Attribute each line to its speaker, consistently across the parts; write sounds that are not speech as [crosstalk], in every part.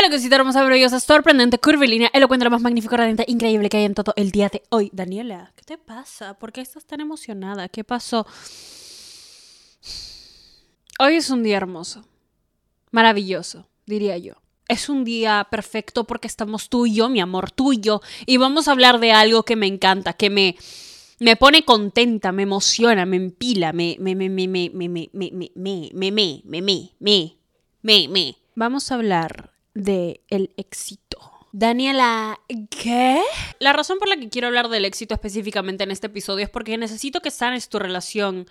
Speaker 1: Hola, cosita hermosa, maravillosa, sorprendente, curvilínea, elocuente, lo más magnífico, radiante, increíble que hay en todo el día de hoy. Daniela, ¿qué te pasa? ¿Por qué estás tan emocionada? ¿Qué pasó? Hoy es un día hermoso, maravilloso, diría yo. Es un día perfecto porque estamos tú y yo, mi amor, tú y y vamos a hablar de algo que me encanta, que me, me pone contenta, me emociona, me empila, me, me, me, me, me, me, me, me, me, me, me, me, me, me. Vamos a hablar de el éxito. Daniela, ¿qué? La razón por la que quiero hablar del éxito específicamente en este episodio es porque necesito que sanes tu relación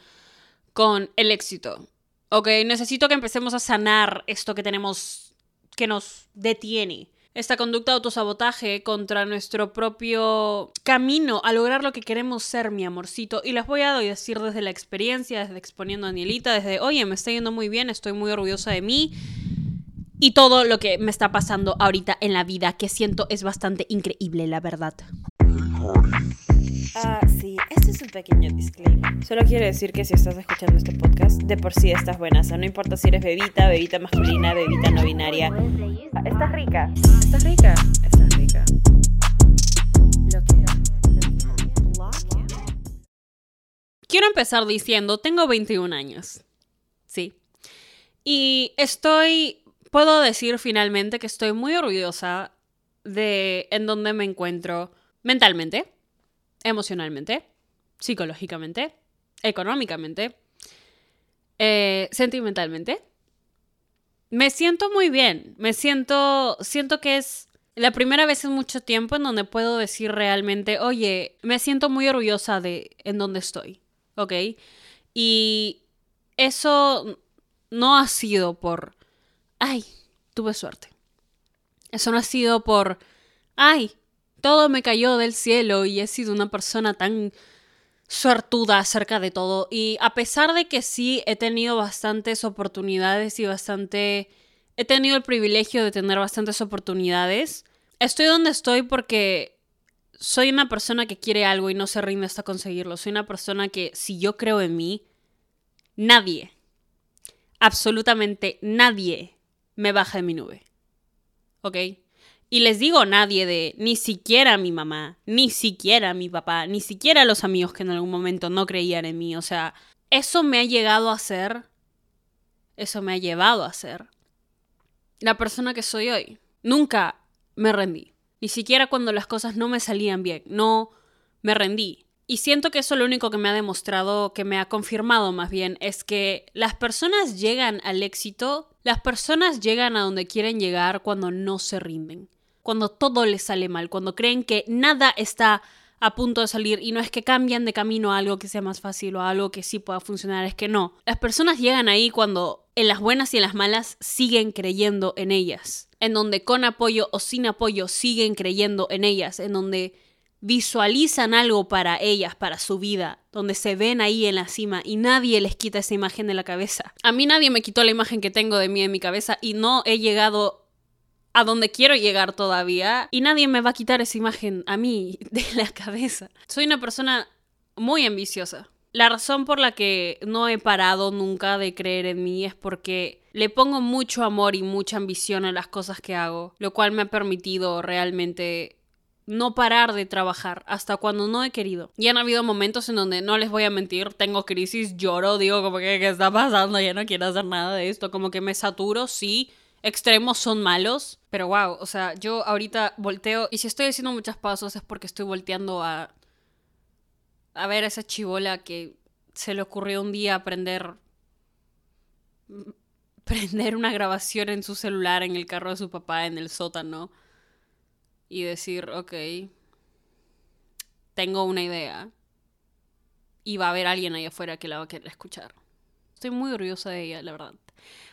Speaker 1: con el éxito. Ok, necesito que empecemos a sanar esto que tenemos, que nos detiene. Esta conducta de autosabotaje contra nuestro propio camino a lograr lo que queremos ser, mi amorcito. Y les voy a decir desde la experiencia, desde exponiendo a Danielita, desde, oye, me está yendo muy bien, estoy muy orgullosa de mí y todo lo que me está pasando ahorita en la vida, que siento es bastante increíble, la verdad.
Speaker 2: Ah, sí, este es un pequeño disclaimer. Solo quiero decir que si estás escuchando este podcast, de por sí estás buena. O sea, no importa si eres bebita, bebita masculina, bebita no binaria. Ah, Estás rica. Estás rica. Estás rica. Lo que.
Speaker 1: Quiero empezar diciendo, tengo 21 años. Sí. Y estoy, puedo decir finalmente que estoy muy orgullosa de en dónde me encuentro mentalmente, emocionalmente, psicológicamente, económicamente, eh, sentimentalmente. Me siento muy bien, me siento, siento que es la primera vez en mucho tiempo en donde puedo decir realmente, oye, me siento muy orgullosa de en dónde estoy, ¿ok? Y eso no ha sido por, ay, tuve suerte. Eso no ha sido por, ay, todo me cayó del cielo y he sido una persona tan suertuda acerca de todo. Y a pesar de que sí he tenido bastantes oportunidades y bastante... He tenido el privilegio de tener bastantes oportunidades. Estoy donde estoy porque soy una persona que quiere algo y no se rinde hasta conseguirlo. Soy una persona que si yo creo en mí, nadie, absolutamente nadie me baja de mi nube. ¿Ok? Y les digo nadie de ni siquiera mi mamá, ni siquiera mi papá, ni siquiera los amigos que en algún momento no creían en mí. O sea, eso me ha llegado a ser, eso me ha llevado a ser la persona que soy hoy. Nunca me rendí. Ni siquiera cuando las cosas no me salían bien. No me rendí. Y siento que eso lo único que me ha demostrado, que me ha confirmado más bien, es que las personas llegan al éxito, las personas llegan a donde quieren llegar cuando no se rinden, cuando todo les sale mal, cuando creen que nada está a punto de salir y no es que cambian de camino a algo que sea más fácil o a algo que sí pueda funcionar, es que no. Las personas llegan ahí cuando en las buenas y en las malas siguen creyendo en ellas, en donde con apoyo o sin apoyo siguen creyendo en ellas, en donde visualizan algo para ellas, para su vida, donde se ven ahí en la cima y nadie les quita esa imagen de la cabeza. A mí nadie me quitó la imagen que tengo de mí en mi cabeza y no he llegado a donde quiero llegar todavía y nadie me va a quitar esa imagen a mí [laughs] de la cabeza. Soy una persona muy ambiciosa. La razón por la que no he parado nunca de creer en mí es porque le pongo mucho amor y mucha ambición a las cosas que hago, lo cual me ha permitido realmente no parar de trabajar hasta cuando no he querido. Y han habido momentos en donde no les voy a mentir, tengo crisis, lloro, digo como que ¿qué está pasando? Ya no quiero hacer nada de esto, como que me saturo, sí. Extremos son malos, pero wow, o sea, yo ahorita volteo y si estoy haciendo muchos pasos es porque estoy volteando a a ver a esa chivola que se le ocurrió un día aprender prender una grabación en su celular en el carro de su papá en el sótano y decir, ok, tengo una idea y va a haber alguien ahí afuera que la va a querer escuchar. Estoy muy orgullosa de ella, la verdad.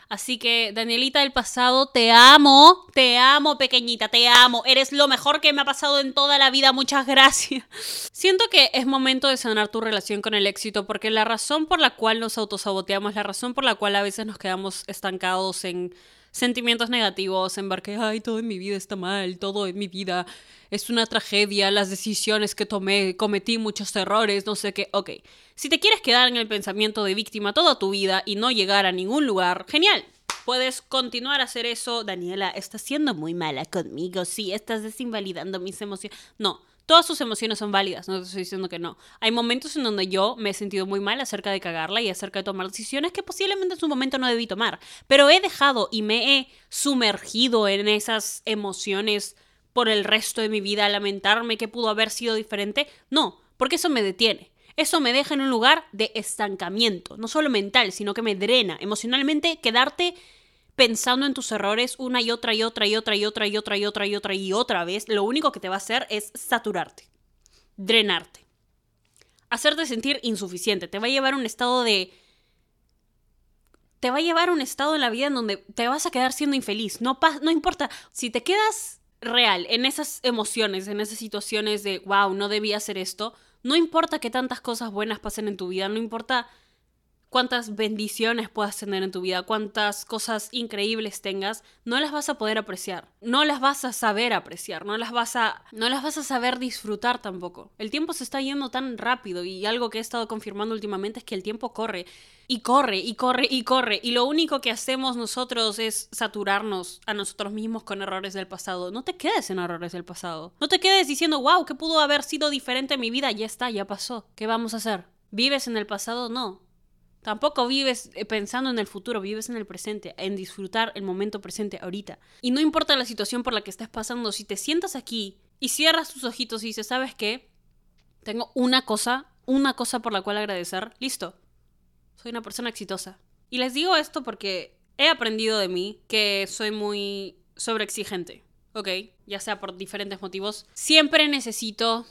Speaker 1: Así que, Danielita del pasado, te amo, te amo, pequeñita, te amo. Eres lo mejor que me ha pasado en toda la vida, muchas gracias. [laughs] Siento que es momento de sanar tu relación con el éxito porque la razón por la cual nos autosaboteamos, la razón por la cual a veces nos quedamos estancados en sentimientos negativos, en ay, todo en mi vida está mal, todo en mi vida es una tragedia, las decisiones que tomé, cometí muchos errores, no sé qué, ok. Si te quieres quedar en el pensamiento de víctima toda tu vida y no llegar a ningún lugar, genial. Puedes continuar a hacer eso. Daniela, estás siendo muy mala conmigo. Sí, estás desinvalidando mis emociones. No, todas sus emociones son válidas. No te estoy diciendo que no. Hay momentos en donde yo me he sentido muy mal acerca de cagarla y acerca de tomar decisiones que posiblemente en su momento no debí tomar. Pero he dejado y me he sumergido en esas emociones por el resto de mi vida, a lamentarme que pudo haber sido diferente. No, porque eso me detiene. Eso me deja en un lugar de estancamiento, no solo mental, sino que me drena emocionalmente quedarte pensando en tus errores una y otra y otra y otra y otra y otra y otra y otra y otra vez, lo único que te va a hacer es saturarte, drenarte, hacerte sentir insuficiente, te va a llevar a un estado de... Te va a llevar a un estado en la vida en donde te vas a quedar siendo infeliz. No, no importa. Si te quedas real en esas emociones, en esas situaciones de, wow, no debía hacer esto, no importa que tantas cosas buenas pasen en tu vida, no importa cuántas bendiciones puedas tener en tu vida, cuántas cosas increíbles tengas, no las vas a poder apreciar, no las vas a saber apreciar, no las vas a no las vas a saber disfrutar tampoco. El tiempo se está yendo tan rápido y algo que he estado confirmando últimamente es que el tiempo corre y corre y corre y corre y lo único que hacemos nosotros es saturarnos a nosotros mismos con errores del pasado. No te quedes en errores del pasado. No te quedes diciendo, "Wow, que pudo haber sido diferente en mi vida, ya está, ya pasó. ¿Qué vamos a hacer?" ¿Vives en el pasado? No. Tampoco vives eh, pensando en el futuro, vives en el presente, en disfrutar el momento presente ahorita. Y no importa la situación por la que estés pasando, si te sientas aquí y cierras tus ojitos y dices, ¿sabes qué? Tengo una cosa, una cosa por la cual agradecer, listo. Soy una persona exitosa. Y les digo esto porque he aprendido de mí que soy muy sobreexigente, ¿ok? Ya sea por diferentes motivos. Siempre necesito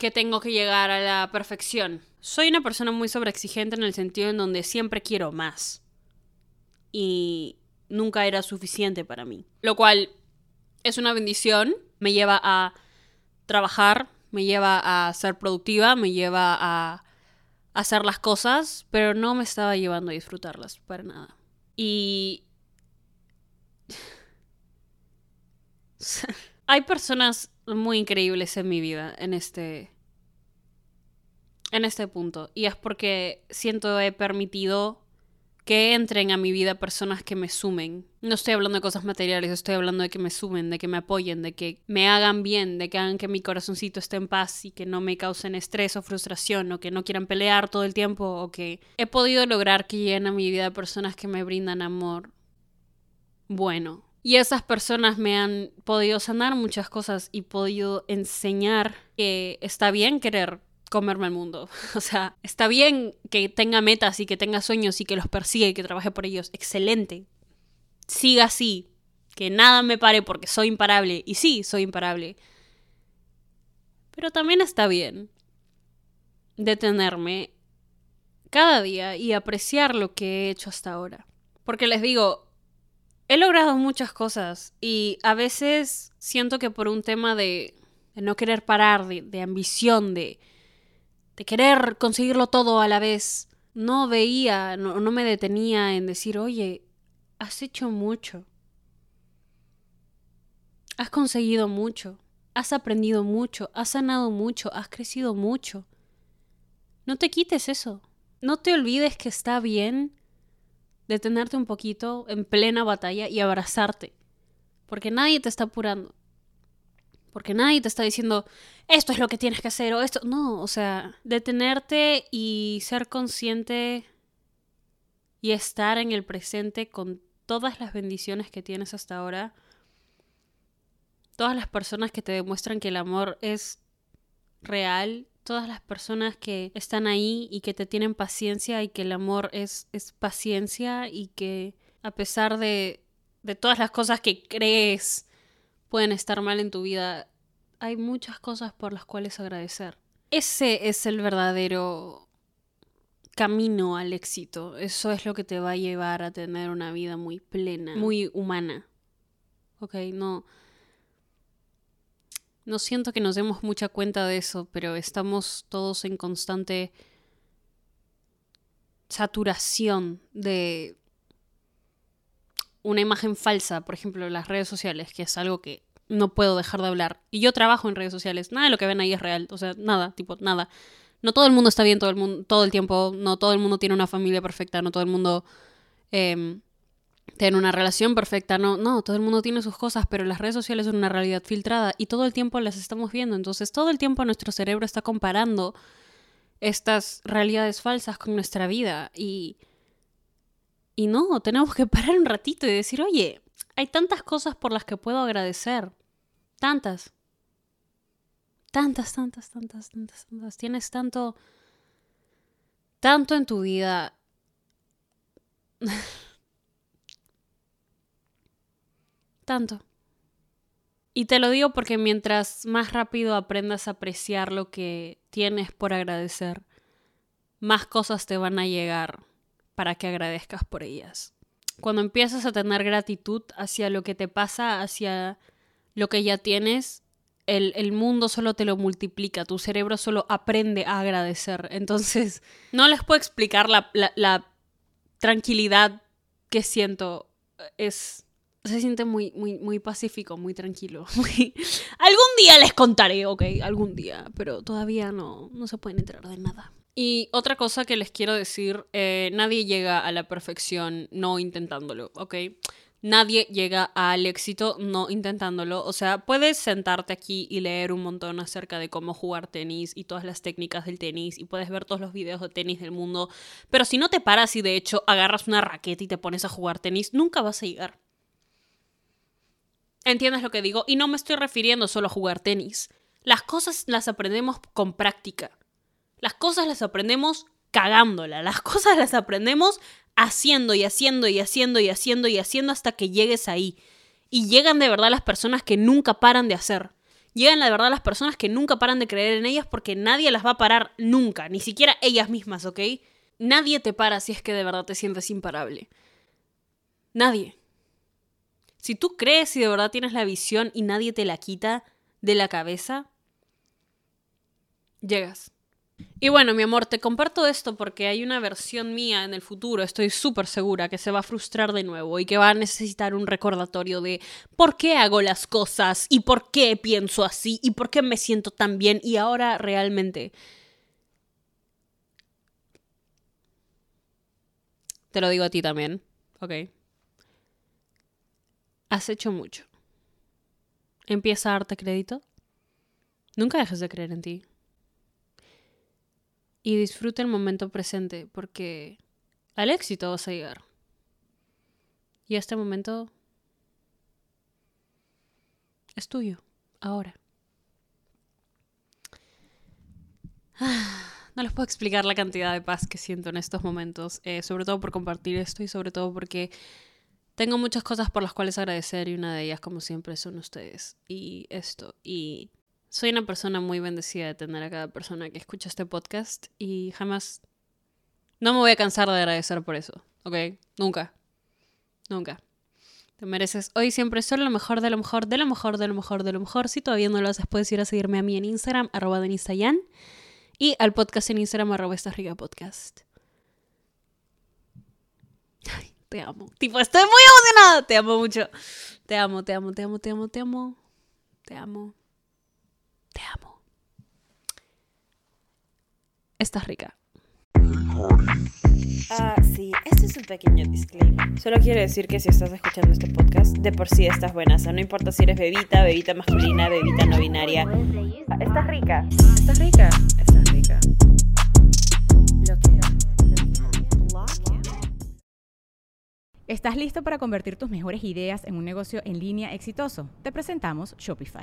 Speaker 1: que tengo que llegar a la perfección. Soy una persona muy sobreexigente en el sentido en donde siempre quiero más. Y nunca era suficiente para mí. Lo cual es una bendición. Me lleva a trabajar, me lleva a ser productiva, me lleva a hacer las cosas, pero no me estaba llevando a disfrutarlas para nada. Y... [laughs] Hay personas muy increíbles en mi vida en este en este punto y es porque siento he permitido que entren a mi vida personas que me sumen. No estoy hablando de cosas materiales, estoy hablando de que me sumen, de que me apoyen, de que me hagan bien, de que hagan que mi corazoncito esté en paz y que no me causen estrés o frustración o que no quieran pelear todo el tiempo o que he podido lograr que lleguen a mi vida personas que me brindan amor bueno, y esas personas me han podido sanar muchas cosas y podido enseñar que está bien querer comerme el mundo. [laughs] O sea, está bien que tenga metas y que tenga sueños y que los persiga y que trabaje por ellos. Excelente. Siga así. Que nada me pare porque soy imparable. Y sí, soy imparable. Pero también está bien detenerme cada día y apreciar lo que he hecho hasta ahora. Porque les digo, he logrado muchas cosas y a veces siento que por un tema de, no querer parar, de, ambición, de, de, querer conseguirlo todo a la vez, no veía, no, no me detenía en decir, oye, has hecho mucho. Has conseguido mucho, has aprendido mucho, has sanado mucho, has crecido mucho. No te quites eso. No te olvides que está bien detenerte un poquito en plena batalla y abrazarte. Porque nadie te está apurando. Porque nadie te está diciendo, esto es lo que tienes que hacer o esto. No, o sea, detenerte y ser consciente y estar en el presente con todas las bendiciones que tienes hasta ahora. Todas las personas que te demuestran que el amor es real todas las personas que están ahí y que te tienen paciencia y que el amor es, es paciencia y que a pesar de, de todas las cosas que crees pueden estar mal en tu vida, hay muchas cosas por las cuales agradecer. Ese es el verdadero camino al éxito. Eso es lo que te va a llevar a tener una vida muy plena, muy humana. Ok, no no siento que nos demos mucha cuenta de eso, pero estamos todos en constante saturación de una imagen falsa, por ejemplo, las redes sociales, que es algo que no puedo dejar de hablar. Y yo trabajo en redes sociales, nada de lo que ven ahí es real, o sea, nada, tipo, nada. No todo el mundo está bien todo el, mundo, todo el tiempo, no todo el mundo tiene una familia perfecta, no todo el mundo em, tener una relación perfecta. No, no, todo el mundo tiene sus cosas, pero las redes sociales son una realidad filtrada y todo el tiempo las estamos viendo. Entonces, todo el tiempo nuestro cerebro está comparando estas realidades falsas con nuestra vida y y no, tenemos que [laughs] parar un ratito y decir, "Oye, hay tantas cosas por las que puedo agradecer. Tantas. Tantas, tantas, tantas, tantas, tantas. Tienes tanto tanto en tu vida [laughs] Tanto. Y te lo digo porque mientras más rápido aprendas a apreciar lo que tienes por agradecer, más cosas te van a llegar para que agradezcas por ellas. Cuando empiezas a tener gratitud hacia lo que te pasa, hacia lo que ya tienes, el, el, mundo solo te lo multiplica, tu cerebro solo aprende a agradecer. Entonces, [laughs] no les puedo explicar la, la, tranquilidad que siento. Es, se siente muy, muy, muy pacífico, muy tranquilo. [laughs] Algún día les contaré, ok, algún día, pero todavía no, no se pueden enterar de nada. Y otra cosa que les quiero decir, eh, nadie llega a la perfección no intentándolo, ok. Nadie llega al éxito no intentándolo. O sea, puedes sentarte aquí y leer un montón acerca de cómo jugar tenis y todas las técnicas del tenis y puedes ver todos los videos de tenis del mundo. Pero si no te paras y de hecho agarras una raqueta y te pones a jugar tenis, nunca vas a llegar. ¿Entiendes lo que digo? Y no me estoy refiriendo solo a jugar tenis. Las cosas las aprendemos con práctica. Las cosas las aprendemos cagándola. Las cosas las aprendemos haciendo y haciendo y haciendo y haciendo y haciendo hasta que llegues ahí. Y llegan de verdad las personas que nunca paran de hacer. Llegan de verdad las personas que nunca paran de creer en ellas porque nadie las va a parar nunca, ni siquiera ellas mismas, ¿ok? Nadie te para si es que de verdad te sientes imparable. Nadie. Si tú crees y de verdad tienes la visión y nadie te la quita de la cabeza, llegas. Y bueno, mi amor, te comparto esto porque hay una versión mía en el futuro, estoy súper segura, que se va a frustrar de nuevo y que va a necesitar un recordatorio de por qué hago las cosas y por qué pienso así y por qué me siento tan bien y ahora realmente... Te lo digo a ti también, ¿ok? Has hecho mucho. Empieza a darte crédito. Nunca dejes de creer en ti y disfruta el momento presente porque al éxito vas a llegar. Y este momento es tuyo, ahora. [sighs] No les puedo explicar la cantidad de paz que siento en estos momentos, eh, sobre todo por compartir esto y sobre todo porque tengo muchas cosas por las cuales agradecer y una de ellas, como siempre, son ustedes y esto. Y soy una persona muy bendecida de tener a cada persona que escucha este podcast y jamás... No me voy a cansar de agradecer por eso, ¿ok? Nunca. Nunca. Te mereces hoy siempre solo lo mejor de lo mejor, de lo mejor, de lo mejor, de lo mejor. Si todavía no lo haces, puedes ir a seguirme a mí en Instagram, arroba denisayan, y al podcast en Instagram, arroba esta rica podcast. Ay, te amo. Tipo, estoy muy emocionada. Te amo mucho. Te amo, te amo, te amo, te amo, te amo. Te amo. Te amo. Estás rica.
Speaker 2: Ah, sí, este es un pequeño disclaimer. Solo quiero decir que si estás escuchando este podcast, de por sí estás buena. O sea, no importa si eres bebita, bebita masculina, bebita no binaria. Estás rica. Estás rica. Estás rica. Lo quiero.
Speaker 3: ¿Estás listo para convertir tus mejores ideas en un negocio en línea exitoso? Te presentamos Shopify.